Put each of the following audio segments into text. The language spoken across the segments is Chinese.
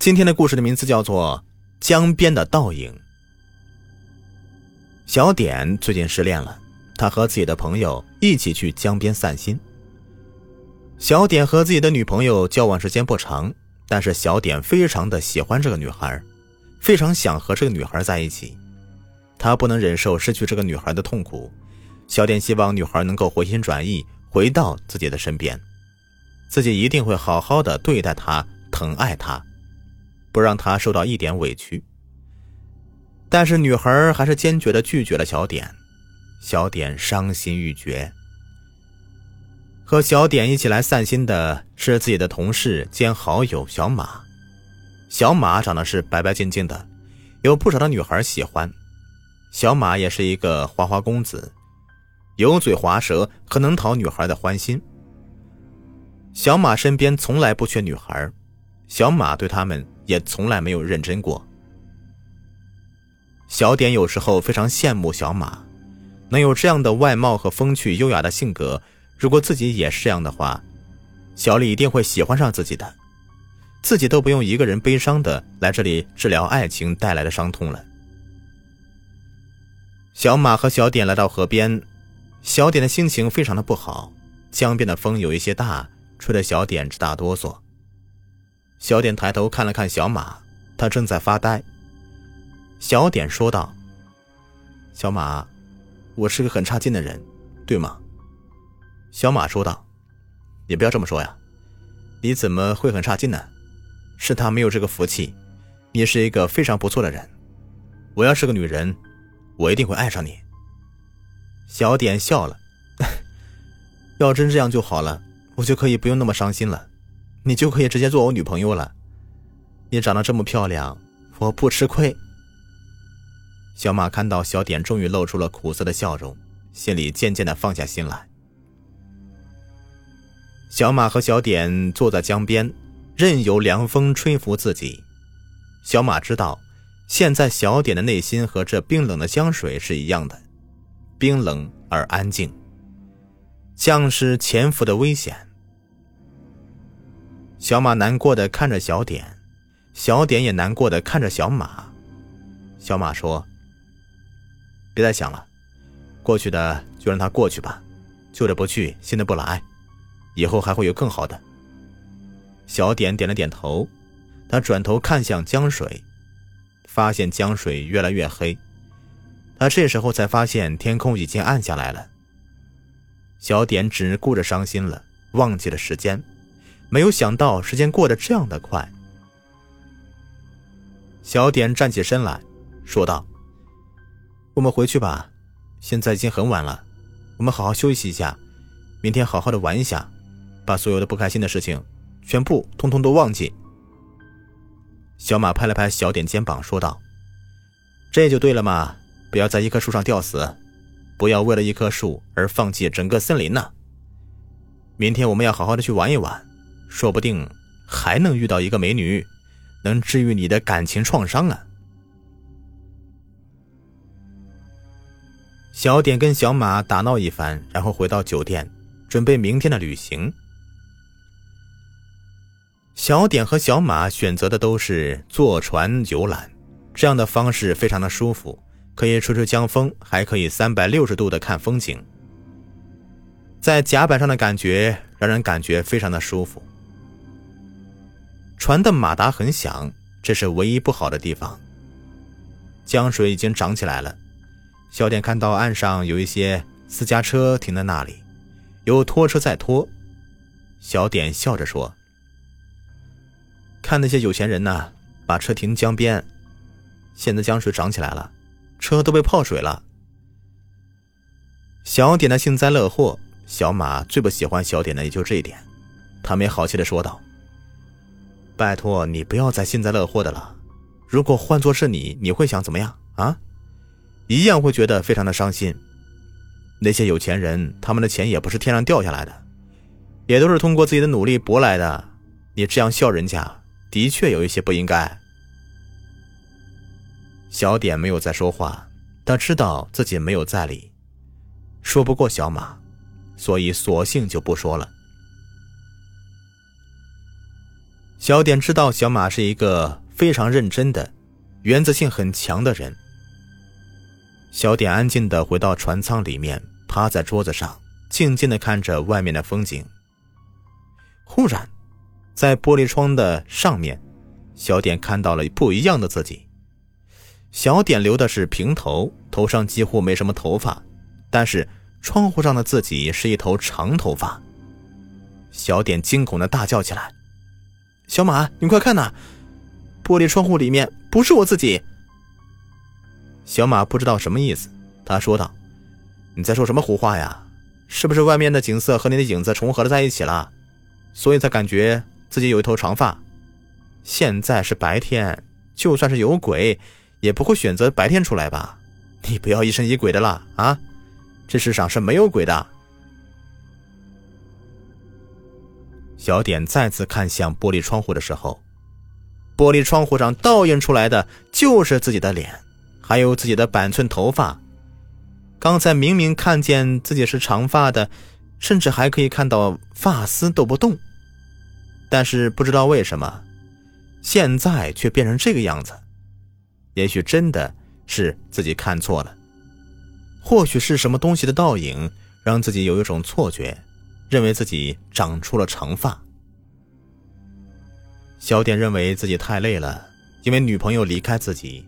今天的故事的名字叫做《江边的倒影》。小点最近失恋了，他和自己的朋友一起去江边散心。小点和自己的女朋友交往时间不长，但是小点非常的喜欢这个女孩，非常想和这个女孩在一起。他不能忍受失去这个女孩的痛苦，小点希望女孩能够回心转意，回到自己的身边，自己一定会好好的对待她，疼爱她。不让他受到一点委屈，但是女孩还是坚决的拒绝了小点，小点伤心欲绝。和小点一起来散心的是自己的同事兼好友小马，小马长得是白白净净的，有不少的女孩喜欢。小马也是一个花花公子，油嘴滑舌，很能讨女孩的欢心。小马身边从来不缺女孩，小马对他们。也从来没有认真过。小点有时候非常羡慕小马，能有这样的外貌和风趣优雅的性格。如果自己也是这样的话，小李一定会喜欢上自己的，自己都不用一个人悲伤的来这里治疗爱情带来的伤痛了。小马和小点来到河边，小点的心情非常的不好，江边的风有一些大，吹得小点直打哆嗦。小点抬头看了看小马，他正在发呆。小点说道：“小马，我是个很差劲的人，对吗？”小马说道：“你不要这么说呀，你怎么会很差劲呢？是他没有这个福气。你是一个非常不错的人，我要是个女人，我一定会爱上你。”小点笑了：“ 要真这样就好了，我就可以不用那么伤心了。”你就可以直接做我女朋友了。你长得这么漂亮，我不吃亏。小马看到小点终于露出了苦涩的笑容，心里渐渐的放下心来。小马和小点坐在江边，任由凉风吹拂自己。小马知道，现在小点的内心和这冰冷的江水是一样的，冰冷而安静，像是潜伏的危险。小马难过的看着小点，小点也难过的看着小马。小马说：“别再想了，过去的就让它过去吧，旧的不去，新的不来，以后还会有更好的。”小点点了点头，他转头看向江水，发现江水越来越黑。他这时候才发现天空已经暗下来了。小点只顾着伤心了，忘记了时间。没有想到时间过得这样的快。小点站起身来，说道：“我们回去吧，现在已经很晚了，我们好好休息一下，明天好好的玩一下，把所有的不开心的事情全部通通都忘记。”小马拍了拍小点肩膀，说道：“这就对了嘛，不要在一棵树上吊死，不要为了一棵树而放弃整个森林呢。明天我们要好好的去玩一玩。”说不定还能遇到一个美女，能治愈你的感情创伤啊！小点跟小马打闹一番，然后回到酒店，准备明天的旅行。小点和小马选择的都是坐船游览，这样的方式非常的舒服，可以吹吹江风，还可以三百六十度的看风景。在甲板上的感觉让人感觉非常的舒服。船的马达很响，这是唯一不好的地方。江水已经涨起来了，小点看到岸上有一些私家车停在那里，有拖车在拖。小点笑着说：“看那些有钱人呐，把车停江边。现在江水涨起来了，车都被泡水了。”小点的幸灾乐祸，小马最不喜欢小点的也就这一点，他没好气的说道。拜托你不要再幸灾乐祸的了。如果换做是你，你会想怎么样啊？一样会觉得非常的伤心。那些有钱人，他们的钱也不是天上掉下来的，也都是通过自己的努力博来的。你这样笑人家，的确有一些不应该。小点没有再说话，他知道自己没有在理，说不过小马，所以索性就不说了。小点知道小马是一个非常认真的、原则性很强的人。小点安静的回到船舱里面，趴在桌子上，静静的看着外面的风景。忽然，在玻璃窗的上面，小点看到了不一样的自己。小点留的是平头，头上几乎没什么头发，但是窗户上的自己是一头长头发。小点惊恐的大叫起来：“小马，你快看呐，玻璃窗户里面不是我自己！”小马不知道什么意思，他说道：“你在说什么胡话呀？是不是外面的景色和你的影子重合了在一起了，所以才感觉自己有一头长发？现在是白天，就算是有鬼。”也不会选择白天出来吧？你不要疑神疑鬼的了啊！这世上是没有鬼的。小点再次看向玻璃窗户的时候，玻璃窗户上倒映出来的就是自己的脸，还有自己的板寸头发。刚才明明看见自己是长发的，甚至还可以看到发丝都不动，但是不知道为什么，现在却变成这个样子。也许真的是自己看错了，或许是什么东西的倒影，让自己有一种错觉，认为自己长出了长发。小点认为自己太累了，因为女朋友离开自己。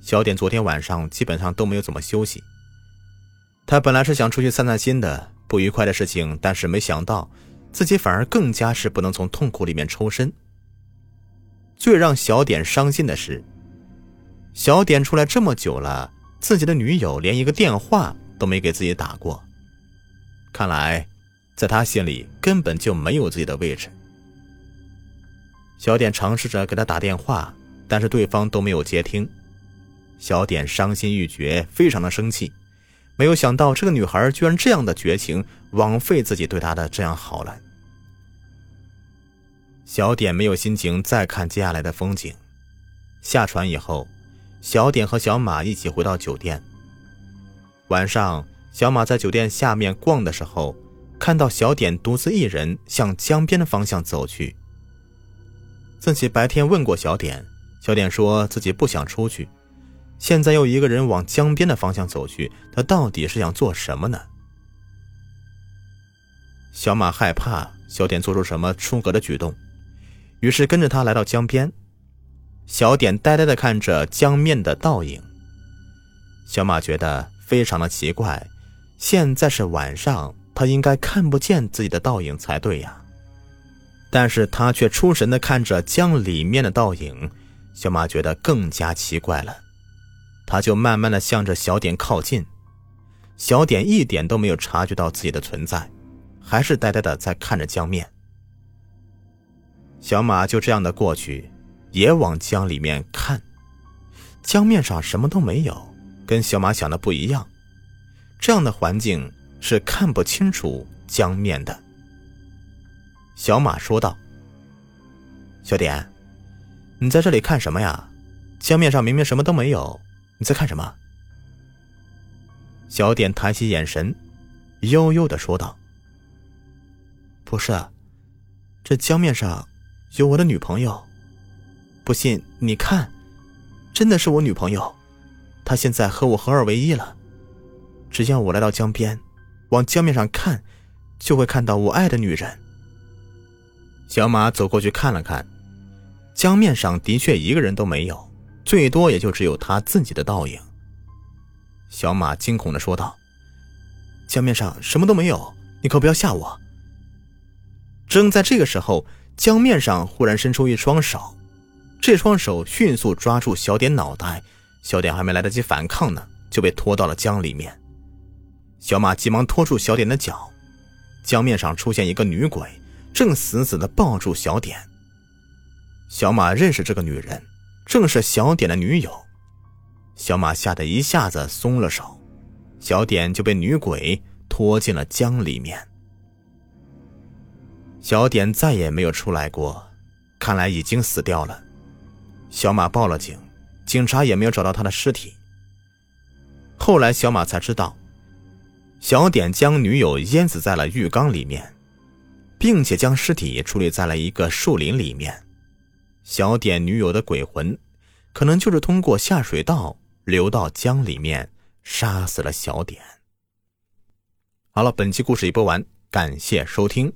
小点昨天晚上基本上都没有怎么休息。他本来是想出去散散心的，不愉快的事情，但是没想到自己反而更加是不能从痛苦里面抽身。最让小点伤心的是。小点出来这么久了，自己的女友连一个电话都没给自己打过。看来，在他心里根本就没有自己的位置。小点尝试着给他打电话，但是对方都没有接听。小点伤心欲绝，非常的生气，没有想到这个女孩居然这样的绝情，枉费自己对她的这样好了。小点没有心情再看接下来的风景。下船以后。小点和小马一起回到酒店。晚上，小马在酒店下面逛的时候，看到小点独自一人向江边的方向走去。自己白天问过小点，小点说自己不想出去，现在又一个人往江边的方向走去，他到底是想做什么呢？小马害怕小点做出什么出格的举动，于是跟着他来到江边。小点呆呆的看着江面的倒影。小马觉得非常的奇怪，现在是晚上，他应该看不见自己的倒影才对呀，但是他却出神的看着江里面的倒影。小马觉得更加奇怪了，他就慢慢的向着小点靠近。小点一点都没有察觉到自己的存在，还是呆呆的在看着江面。小马就这样的过去。也往江里面看，江面上什么都没有，跟小马想的不一样。这样的环境是看不清楚江面的。小马说道：“小点，你在这里看什么呀？江面上明明什么都没有，你在看什么？”小点抬起眼神，悠悠的说道：“不是，这江面上有我的女朋友。”不信你看，真的是我女朋友，她现在和我合二为一了。只要我来到江边，往江面上看，就会看到我爱的女人。小马走过去看了看，江面上的确一个人都没有，最多也就只有他自己的倒影。小马惊恐的说道：“江面上什么都没有，你可不要吓我。”正在这个时候，江面上忽然伸出一双手。这双手迅速抓住小点脑袋，小点还没来得及反抗呢，就被拖到了江里面。小马急忙拖住小点的脚，江面上出现一个女鬼，正死死地抱住小点。小马认识这个女人，正是小点的女友。小马吓得一下子松了手，小点就被女鬼拖进了江里面。小点再也没有出来过，看来已经死掉了。小马报了警，警察也没有找到他的尸体。后来小马才知道，小点将女友淹死在了浴缸里面，并且将尸体处理在了一个树林里面，小点女友的鬼魂，可能就是通过下水道流到江里面，杀死了小点。好了，本期故事已播完，感谢收听。